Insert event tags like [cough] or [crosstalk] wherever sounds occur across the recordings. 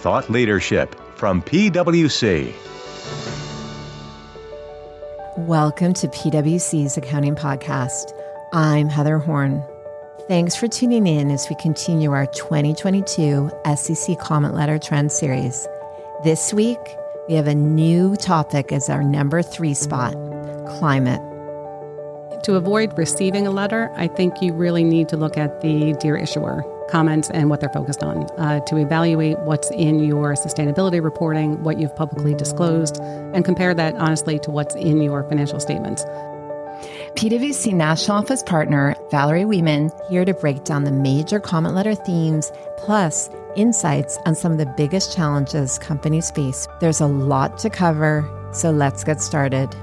thought leadership from PwC. Welcome to PwC's Accounting Podcast. I'm Heather Horn. Thanks for tuning in as we continue our 2022 SEC Comment Letter Trend Series. This week, we have a new topic as our number three spot climate. To avoid receiving a letter, I think you really need to look at the Dear Issuer comments and what they're focused on uh, to evaluate what's in your sustainability reporting, what you've publicly disclosed, and compare that honestly to what's in your financial statements. PwC National Office Partner Valerie Wieman here to break down the major comment letter themes, plus insights on some of the biggest challenges companies face. There's a lot to cover, so let's get started.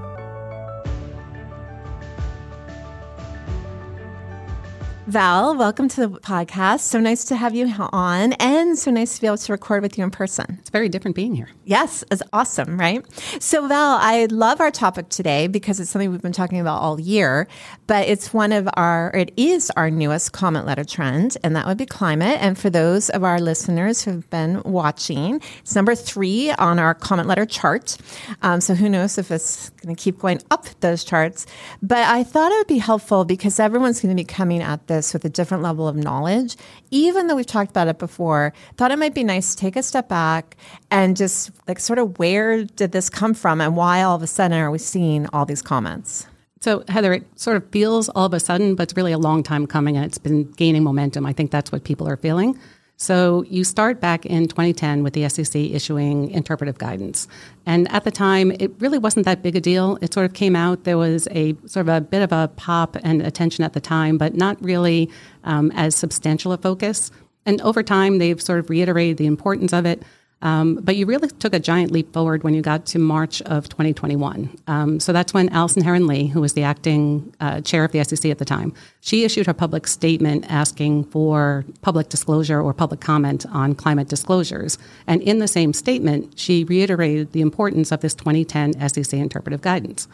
Val, welcome to the podcast. So nice to have you on and so nice to be able to record with you in person. It's very different being here. Yes, it's awesome, right? So, Val, I love our topic today because it's something we've been talking about all year, but it's one of our, it is our newest comment letter trend, and that would be climate. And for those of our listeners who've been watching, it's number three on our comment letter chart. Um, so, who knows if it's going to keep going up those charts. But I thought it would be helpful because everyone's going to be coming at this this with a different level of knowledge, even though we've talked about it before, thought it might be nice to take a step back and just like sort of where did this come from and why all of a sudden are we seeing all these comments? So, Heather, it sort of feels all of a sudden, but it's really a long time coming and it's been gaining momentum. I think that's what people are feeling. So you start back in 2010 with the SEC issuing interpretive guidance. And at the time, it really wasn't that big a deal. It sort of came out. There was a sort of a bit of a pop and attention at the time, but not really um, as substantial a focus. And over time, they've sort of reiterated the importance of it. Um, but you really took a giant leap forward when you got to March of 2021. Um, so that's when Allison Herren Lee, who was the acting uh, chair of the SEC at the time, she issued her public statement asking for public disclosure or public comment on climate disclosures. And in the same statement, she reiterated the importance of this 2010 SEC interpretive guidance.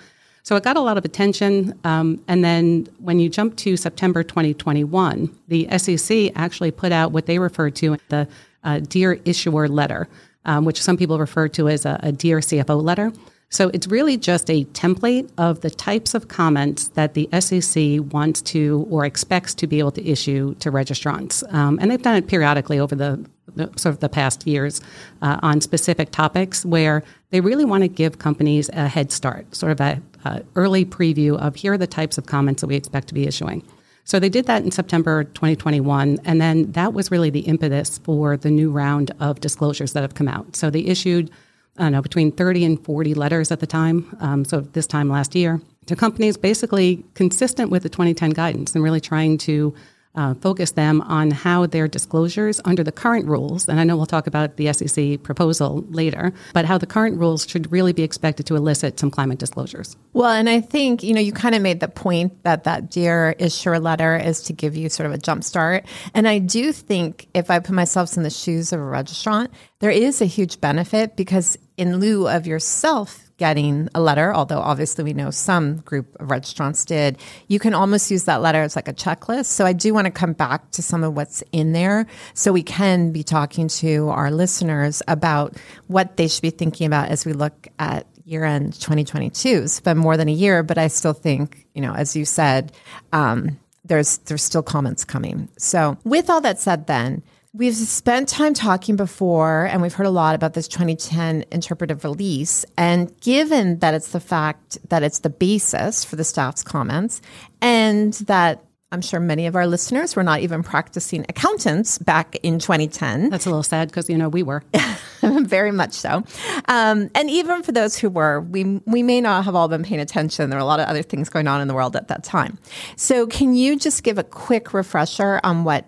So it got a lot of attention. Um, and then when you jump to September 2021, the SEC actually put out what they referred to the uh, Dear Issuer letter, um, which some people refer to as a, a Dear CFO letter. So it's really just a template of the types of comments that the SEC wants to or expects to be able to issue to registrants. Um, and they've done it periodically over the, the sort of the past years uh, on specific topics where they really want to give companies a head start, sort of a, a early preview of here are the types of comments that we expect to be issuing. So they did that in September 2021, and then that was really the impetus for the new round of disclosures that have come out. So they issued, I don't know, between 30 and 40 letters at the time, um, so this time last year, to companies basically consistent with the 2010 guidance and really trying to uh, focus them on how their disclosures under the current rules, and I know we'll talk about the SEC proposal later, but how the current rules should really be expected to elicit some climate disclosures. Well, and I think, you know, you kind of made the point that that Dear Issuer letter is to give you sort of a jump start. And I do think if I put myself in the shoes of a registrant, there is a huge benefit because in lieu of yourself getting a letter, although obviously we know some group of registrants did, you can almost use that letter as like a checklist. So I do want to come back to some of what's in there so we can be talking to our listeners about what they should be thinking about as we look at year end 2022. It's been more than a year, but I still think, you know, as you said, um, there's there's still comments coming. So with all that said then, We've spent time talking before, and we've heard a lot about this 2010 interpretive release. And given that it's the fact that it's the basis for the staff's comments, and that I'm sure many of our listeners were not even practicing accountants back in 2010. That's a little sad because, you know, we were. [laughs] Very much so. Um, and even for those who were, we, we may not have all been paying attention. There were a lot of other things going on in the world at that time. So, can you just give a quick refresher on what,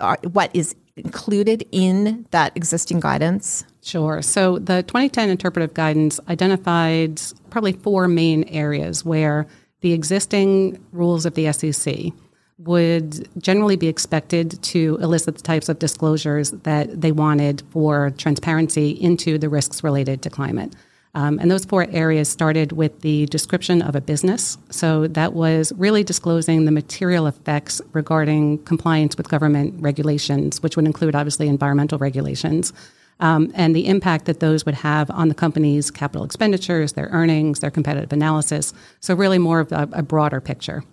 are, what is included in that existing guidance? Sure. So the 2010 interpretive guidance identified probably four main areas where the existing rules of the SEC would generally be expected to elicit the types of disclosures that they wanted for transparency into the risks related to climate. Um, and those four areas started with the description of a business. So that was really disclosing the material effects regarding compliance with government regulations, which would include obviously environmental regulations. um, and the impact that those would have on the company's capital expenditures, their earnings, their competitive analysis. So, really more of a, a broader picture.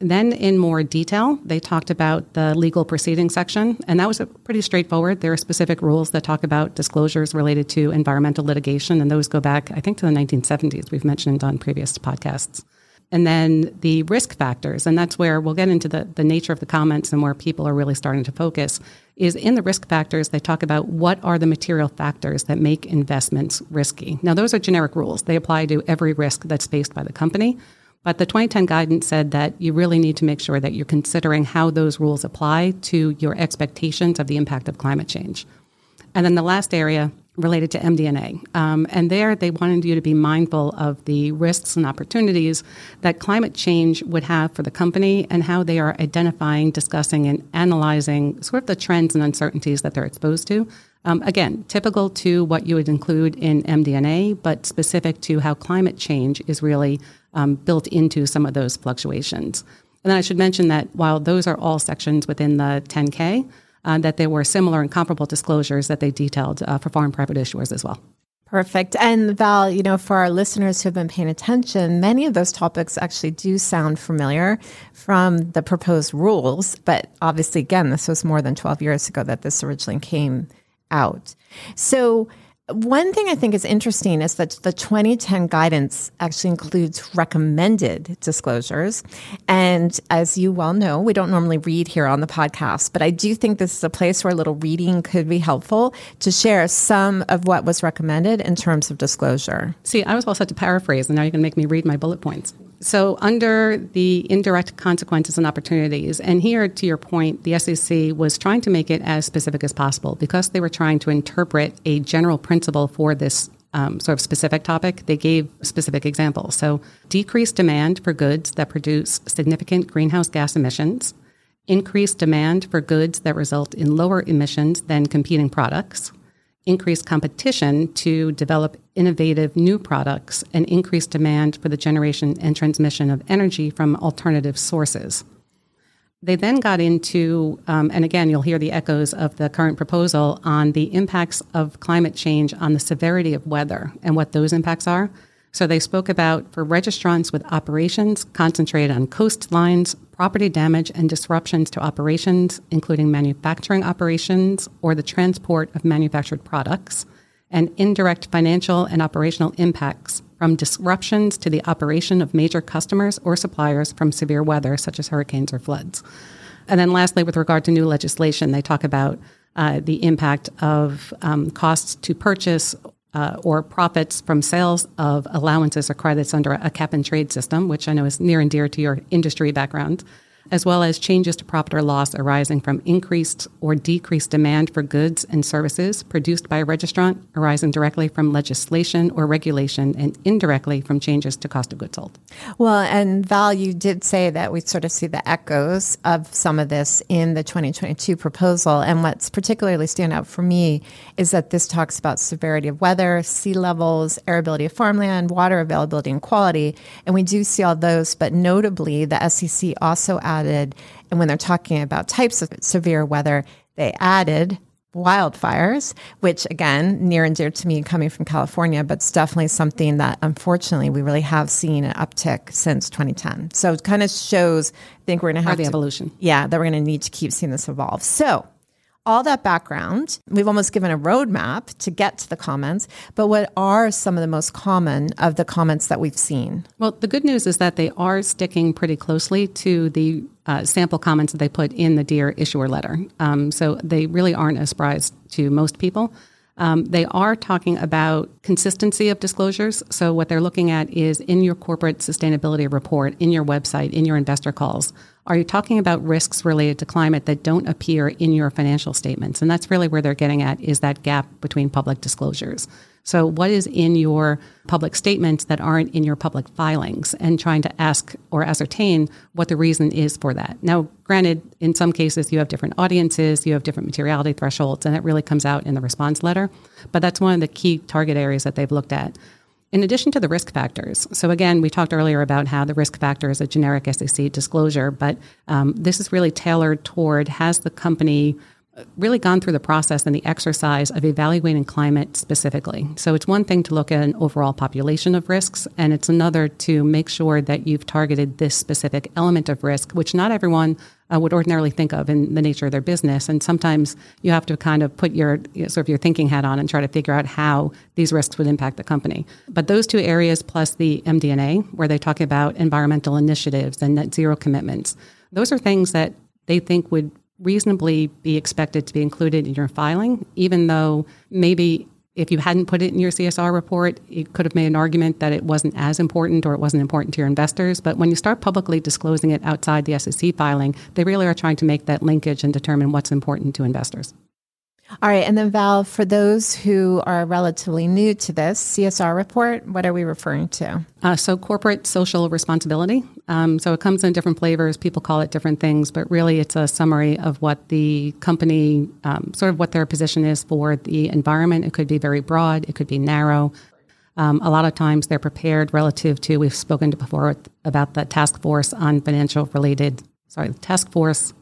Then, in more detail, they talked about the legal proceeding section, and that was pretty straightforward. There are specific rules that talk about disclosures related to environmental litigation, and those go back, I think, to the 1970s. We've mentioned on previous podcasts. And then the risk factors, and that's where we'll get into the, the nature of the comments and where people are really starting to focus, is in the risk factors, they talk about what are the material factors that make investments risky. Now, those are generic rules, they apply to every risk that's faced by the company. But the 2010 guidance said that you really need to make sure that you're considering how those rules apply to your expectations of the impact of climate change. And then the last area related to MD&A. Um, and there they wanted you to be mindful of the risks and opportunities that climate change would have for the company and how they are identifying, discussing, and analyzing sort of the trends and uncertainties that they're exposed to. Um, again, typical to what you would include in MD&A, but specific to how climate change is really um, built into some of those fluctuations. And then I should mention that while those are all sections within the 10K, uh, that there were similar and comparable disclosures that they detailed uh, for foreign private issuers as well. Perfect. And Val, you know, for our listeners who have been paying attention, many of those topics actually do sound familiar from the proposed rules. But obviously, again, this was more than 12 years ago that this originally came out. So, one thing I think is interesting is that the 2010 guidance actually includes recommended disclosures. And as you well know, we don't normally read here on the podcast, but I do think this is a place where a little reading could be helpful to share some of what was recommended in terms of disclosure. See, I was all set to paraphrase, and now you're going to make me read my bullet points. So, under the indirect consequences and opportunities, and here to your point, the SEC was trying to make it as specific as possible because they were trying to interpret a general principle for this um, sort of specific topic. They gave specific examples. So, decreased demand for goods that produce significant greenhouse gas emissions, increased demand for goods that result in lower emissions than competing products increased competition to develop innovative new products and increased demand for the generation and transmission of energy from alternative sources. They then got into, um, and again, you'll hear the echoes of the current proposal on the impacts of climate change on the severity of weather and what those impacts are. So they spoke about for registrants with operations concentrated on coastlines, property damage, and disruptions to operations, including manufacturing operations or the transport of manufactured products, and indirect financial and operational impacts from disruptions to the operation of major customers or suppliers from severe weather, such as hurricanes or floods. And then, lastly, with regard to new legislation, they talk about uh, the impact of um, costs to purchase uh, or profits from sales of allowances or credits under a cap and trade system, which I know is near and dear to your industry background as well as changes to profit or loss arising from increased or decreased demand for goods and services produced by a registrant arising directly from legislation or regulation and indirectly from changes to cost of goods sold. Well, and Val, you did say that we sort of see the echoes of some of this in the 2022 proposal. And what's particularly stand out for me is that this talks about severity of weather, sea levels, arability of farmland, water availability and quality. And we do see all those, but notably the SEC also adds added, and when they're talking about types of severe weather, they added wildfires, which again, near and dear to me coming from California, but it's definitely something that unfortunately we really have seen an uptick since 2010. So it kind of shows, I think we're going to have the to, evolution. Yeah, that we're going to need to keep seeing this evolve. So all that background, we've almost given a roadmap to get to the comments, but what are some of the most common of the comments that we've seen? Well, the good news is that they are sticking pretty closely to the uh, sample comments that they put in the Dear Issuer letter. Um, so they really aren't a surprise to most people. Um, they are talking about consistency of disclosures. So, what they're looking at is in your corporate sustainability report, in your website, in your investor calls, are you talking about risks related to climate that don't appear in your financial statements? And that's really where they're getting at is that gap between public disclosures. So, what is in your public statements that aren't in your public filings, and trying to ask or ascertain what the reason is for that. Now, granted, in some cases, you have different audiences, you have different materiality thresholds, and it really comes out in the response letter. But that's one of the key target areas that they've looked at. In addition to the risk factors, so again, we talked earlier about how the risk factor is a generic SEC disclosure, but um, this is really tailored toward has the company really gone through the process and the exercise of evaluating climate specifically. So it's one thing to look at an overall population of risks, and it's another to make sure that you've targeted this specific element of risk, which not everyone uh, would ordinarily think of in the nature of their business. And sometimes you have to kind of put your you know, sort of your thinking hat on and try to figure out how these risks would impact the company. But those two areas, plus the MD&A, where they talk about environmental initiatives and net zero commitments, those are things that they think would reasonably be expected to be included in your filing, even though maybe if you hadn't put it in your CSR report, you could have made an argument that it wasn't as important or it wasn't important to your investors. But when you start publicly disclosing it outside the SEC filing, they really are trying to make that linkage and determine what's important to investors. All right. And then, Val, for those who are relatively new to this CSR report, what are we referring to? Uh, so, corporate social responsibility. Um, so, it comes in different flavors. People call it different things, but really it's a summary of what the company, um, sort of what their position is for the environment. It could be very broad, it could be narrow. Um, a lot of times they're prepared relative to, we've spoken to before about the task force on financial related, sorry, task force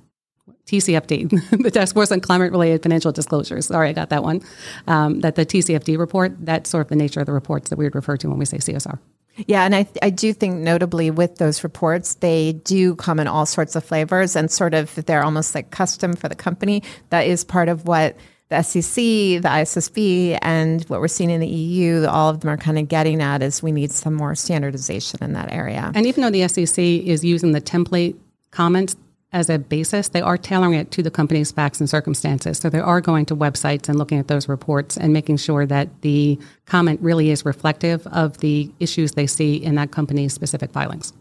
TCFD, [laughs] the Task Force on Climate Related Financial Disclosures. Sorry, I got that one. Um, that the TCFD report, that's sort of the nature of the reports that we would refer to when we say CSR. Yeah, and I, I do think notably with those reports, they do come in all sorts of flavors and sort of they're almost like custom for the company. That is part of what the SEC, the ISSB, and what we're seeing in the EU, all of them are kind of getting at is we need some more standardization in that area. And even though the SEC is using the template comments as a basis, they are tailoring it to the company's facts and circumstances. So they are going to websites and looking at those reports and making sure that the comment really is reflective of the issues they see in that company's specific filings.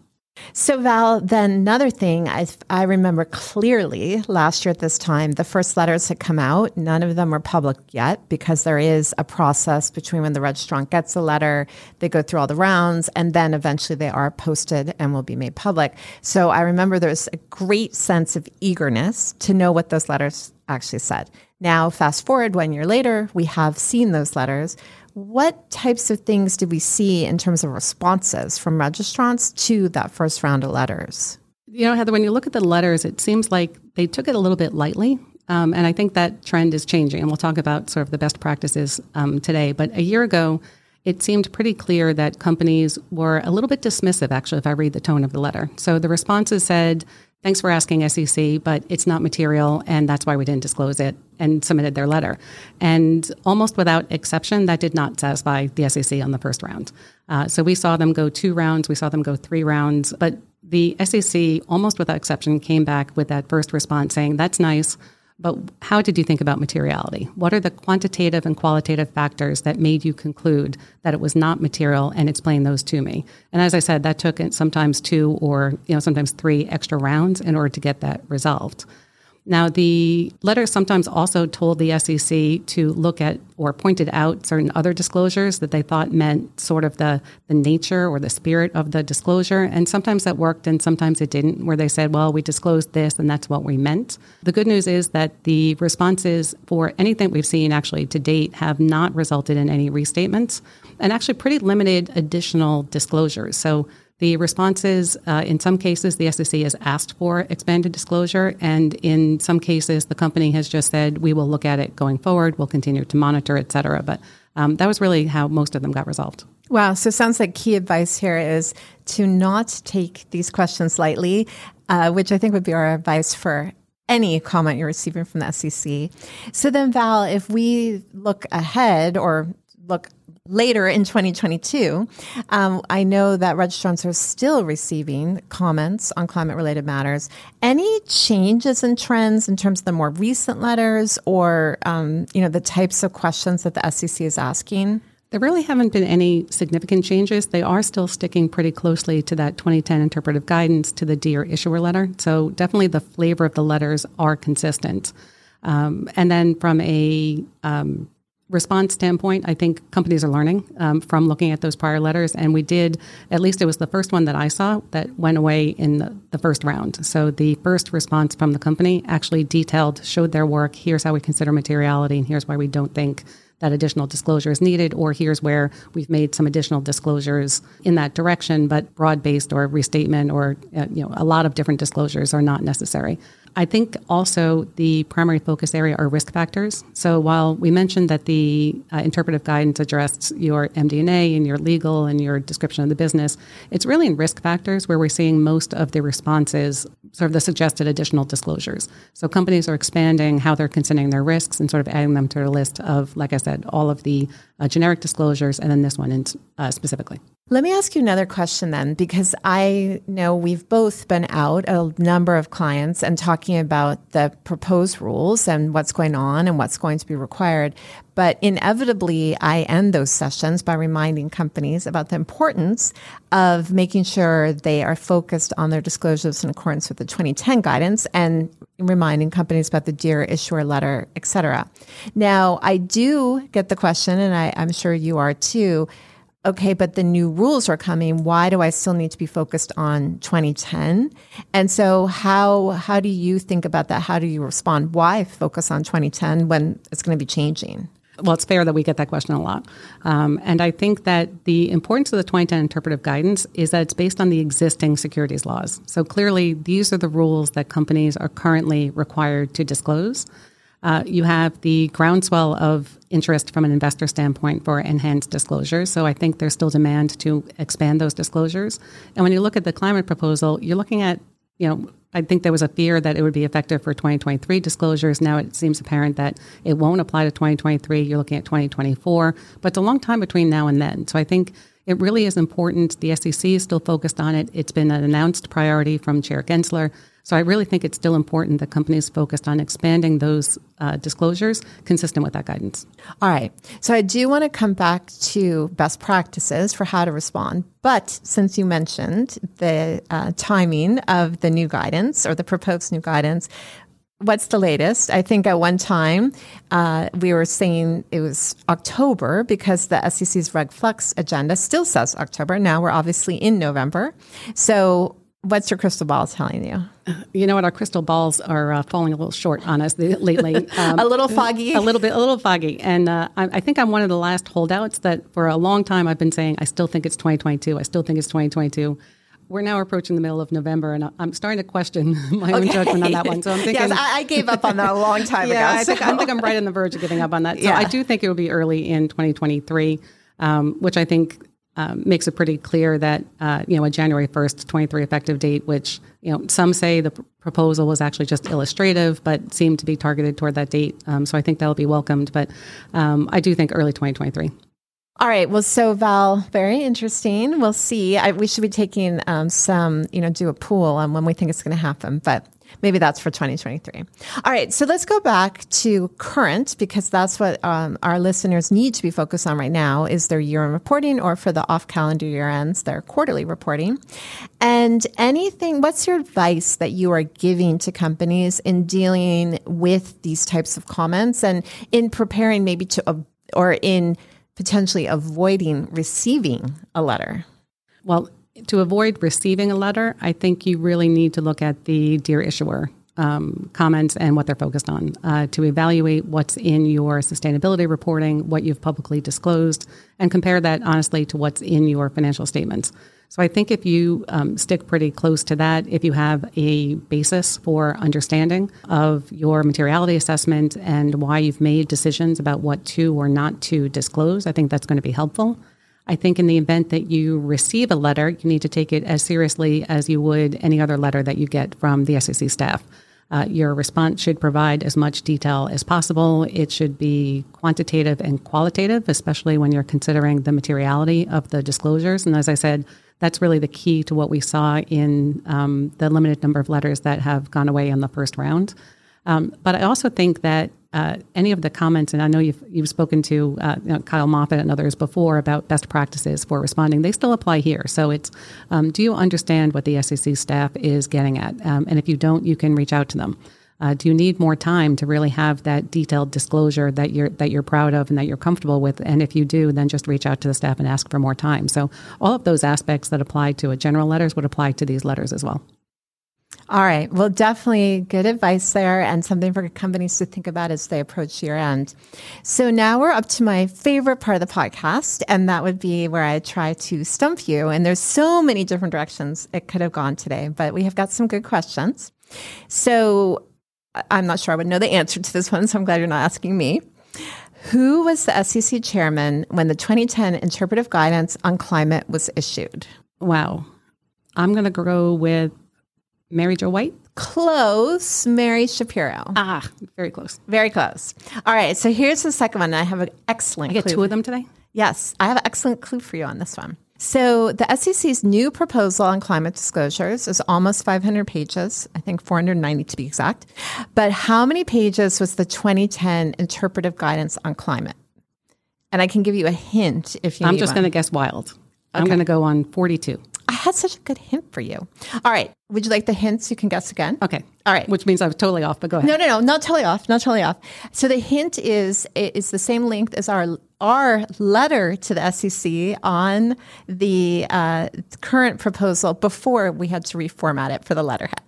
So, Val, then another thing I, I remember clearly last year at this time, the first letters had come out. None of them were public yet because there is a process between when the registrant gets a letter, they go through all the rounds, and then eventually they are posted and will be made public. So, I remember there was a great sense of eagerness to know what those letters actually said. Now, fast forward one year later, we have seen those letters. What types of things did we see in terms of responses from registrants to that first round of letters? You know, Heather, when you look at the letters, it seems like they took it a little bit lightly. Um, and I think that trend is changing. And we'll talk about sort of the best practices um, today. But a year ago, it seemed pretty clear that companies were a little bit dismissive, actually, if I read the tone of the letter. So the responses said, Thanks for asking SEC, but it's not material, and that's why we didn't disclose it and submitted their letter. And almost without exception, that did not satisfy the SEC on the first round. Uh, so we saw them go two rounds, we saw them go three rounds, but the SEC, almost without exception, came back with that first response saying, That's nice. But how did you think about materiality? What are the quantitative and qualitative factors that made you conclude that it was not material and explain those to me? And as I said, that took sometimes two or you know sometimes three extra rounds in order to get that resolved. Now, the letter sometimes also told the SEC to look at or pointed out certain other disclosures that they thought meant sort of the, the nature or the spirit of the disclosure. And sometimes that worked and sometimes it didn't, where they said, well, we disclosed this and that's what we meant. The good news is that the responses for anything we've seen actually to date have not resulted in any restatements and actually pretty limited additional disclosures. So the responses, uh, in some cases, the SEC has asked for expanded disclosure, and in some cases, the company has just said, we will look at it going forward, we'll continue to monitor, et cetera. But um, that was really how most of them got resolved. Wow. So it sounds like key advice here is to not take these questions lightly, uh, which I think would be our advice for any comment you're receiving from the SEC. So then, Val, if we look ahead or look later in 2022, um, I know that registrants are still receiving comments on climate related matters. Any changes in trends in terms of the more recent letters or, um, you know, the types of questions that the SEC is asking? There really haven't been any significant changes. They are still sticking pretty closely to that 2010 interpretive guidance to the Dear Issuer letter. So definitely the flavor of the letters are consistent. Um, and then from a um, response standpoint, I think companies are learning um, from looking at those prior letters. And we did, at least it was the first one that I saw that went away in the, the, first round. So the first response from the company actually detailed, showed their work. Here's how we consider materiality, and here's why we don't think that additional disclosure is needed, or here's where we've made some additional disclosures in that direction, but broad based or restatement or uh, you know a lot of different disclosures are not necessary. I think also the primary focus area are risk factors. So while we mentioned that the uh, interpretive guidance addressed your MD&A and your legal and your description of the business, it's really in risk factors where we're seeing most of the responses, sort of the suggested additional disclosures. So companies are expanding how they're considering their risks and sort of adding them to a list of, like I said, all of the uh, generic disclosures and then this one in, uh, specifically. Let me ask you another question then, because I know we've both been out a number of clients and talking about the proposed rules and what's going on and what's going to be required. But inevitably, I end those sessions by reminding companies about the importance of making sure they are focused on their disclosures in accordance with the 2010 guidance and reminding companies about the Dear Issuer letter, et cetera. Now, I do get the question, and I, I'm sure you are too okay, but the new rules are coming. Why do I still need to be focused on 2010? And so how how do you think about that? How do you respond? Why focus on 2010 when it's going to be changing? Well, it's fair that we get that question a lot. Um, and I think that the importance of the 2010 interpretive guidance is that it's based on the existing securities laws. So clearly, these are the rules that companies are currently required to disclose. Uh, you have the groundswell of interest from an investor standpoint for enhanced disclosures. So I think there's still demand to expand those disclosures. And when you look at the climate proposal, you're looking at, you know, I think there was a fear that it would be effective for 2023 disclosures. Now it seems apparent that it won't apply to 2023. You're looking at 2024, but it's a long time between now and then. So I think it really is important. The SEC is still focused on it. It's been an announced priority from Chair Gensler. So I really think it's still important that companies focused on expanding those uh, disclosures consistent with that guidance. All right. So I do want to come back to best practices for how to respond. But since you mentioned the uh, timing of the new guidance or the proposed new guidance, what's the latest? I think at one time uh, we were saying it was October because the SEC's Reg Flex agenda still says October. Now we're obviously in November. So what's your crystal ball telling you? You know what? Our crystal balls are uh, falling a little short on us lately. [laughs] Um, a little foggy. A little bit, a little foggy. And uh, I, I, think I'm one of the last holdouts that for a long time I've been saying I still think it's 2022. I still think it's 2022. We're now approaching the middle of November, and I'm starting to question [laughs] my own judgment on that one. So I'm [laughs] thinking, yes, I, I gave up on that a long time yeah, ago. I think, I think I'm right on the verge of giving up on that. So yeah. I do think it will be early in 2023, um, which I think um, makes it pretty clear that uh, you know a January 1st, 23 effective date, which you know some say the pr- proposal was actually just illustrative, but seemed to be targeted toward that date. Um, so I think that'll be welcomed. But um, I do think early 2023. All right. Well, so Val, very interesting. We'll see. I, we should be taking um, some, you know, do a pool on when we think it's going to happen. But maybe that's for 2023. All right, so let's go back to current because that's what um, our listeners need to be focused on right now is their year-end reporting or for the off-calendar year ends, their quarterly reporting. And anything, what's your advice that you are giving to companies in dealing with these types of comments and in preparing maybe to, or in potentially avoiding receiving a letter? Well, to avoid receiving a letter, I think you really need to look at the Dear Issuer um, comments and what they're focused on uh, to evaluate what's in your sustainability reporting, what you've publicly disclosed, and compare that honestly to what's in your financial statements. So I think if you um, stick pretty close to that, if you have a basis for understanding of your materiality assessment and why you've made decisions about what to or not to disclose, I think that's going to be helpful. I think in the event that you receive a letter, you need to take it as seriously as you would any other letter that you get from the SEC staff. Uh, your response should provide as much detail as possible. It should be quantitative and qualitative, especially when you're considering the materiality of the disclosures. And as I said, that's really the key to what we saw in um, the limited number of letters that have gone away in the first round. Um, but I also think that uh, any of the comments, and I know you've you've spoken to uh, you know, Kyle Moffatt and others before about best practices for responding. They still apply here. So it's um, do you understand what the SEC staff is getting at? Um, and if you don't, you can reach out to them. Uh, do you need more time to really have that detailed disclosure that you're that you're proud of and that you're comfortable with? And if you do, then just reach out to the staff and ask for more time. So all of those aspects that apply to a general letters would apply to these letters as well. All right. Well, definitely good advice there and something for companies to think about as they approach year end. So now we're up to my favorite part of the podcast, and that would be where I try to stump you. And there's so many different directions it could have gone today, but we have got some good questions. So I'm not sure I would know the answer to this one, so I'm glad you're not asking me. Who was the SEC chairman when the 2010 interpretive guidance on climate was issued? Wow. I'm going to go with Mary Jo White. Close, Mary Schapiro. Ah, very close. Very close. All right, so here's the second one. I have an excellent. I get clue. two of them today. Yes, I have an excellent clue for you on this one. So, the SEC's new proposal on climate disclosures is almost 500 pages, I think 490 to be exact. But how many pages was the 2010 interpretive guidance on climate? And I can give you a hint if you I'm just going to guess wild. I'm going to go on 42. Had such a good hint for you. All right, would you like the hints? You can guess again. Okay. All right. Which means I was totally off, but go ahead. No, no, no, not totally off, not totally off. So the hint is it's the same length as our our letter to the SEC on the uh, current proposal before we had to reformat it for the letterhead.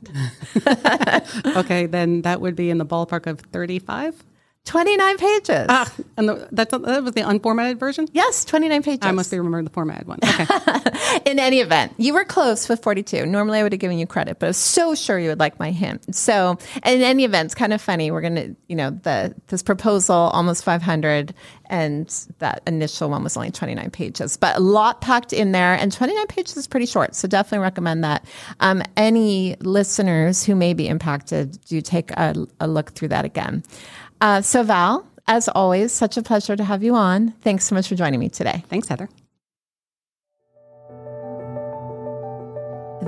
[laughs] Okay, then that would be in the ballpark of 35. Twenty nine pages. Ah, and the, that's, that was the unformatted version? yes, twenty nine pages. I must be remembering the formatted one. Okay. [laughs] In any event, you were close with 42. Normally, I would have given you credit, but I was so sure you would like my hint. So, in any event, it's kind of funny. We're going to, you know, the this proposal almost 500, and that initial one was only 29 pages, but a lot packed in there. And 29 pages is pretty short, so definitely recommend that. Um, any listeners who may be impacted, do take a, a look through that again. Uh, so, Val, as always, such a pleasure to have you on. Thanks so much for joining me today. Thanks, Heather.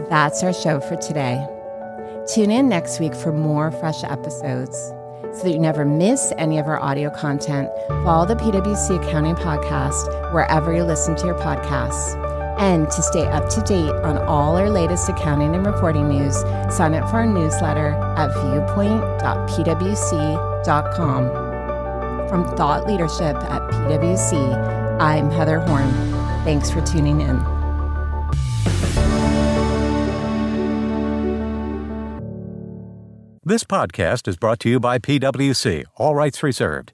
That's our show for today. Tune in next week for more fresh episodes. So that you never miss any of our audio content, follow the PwC Accounting Podcast wherever you listen to your podcasts. And to stay up to date on all our latest accounting and reporting news, sign up for our newsletter at viewpoint.pwc.com. From Thought Leadership at PwC, I'm Heather Horn. Thanks for tuning in. This podcast is brought to you by PwC, all rights reserved.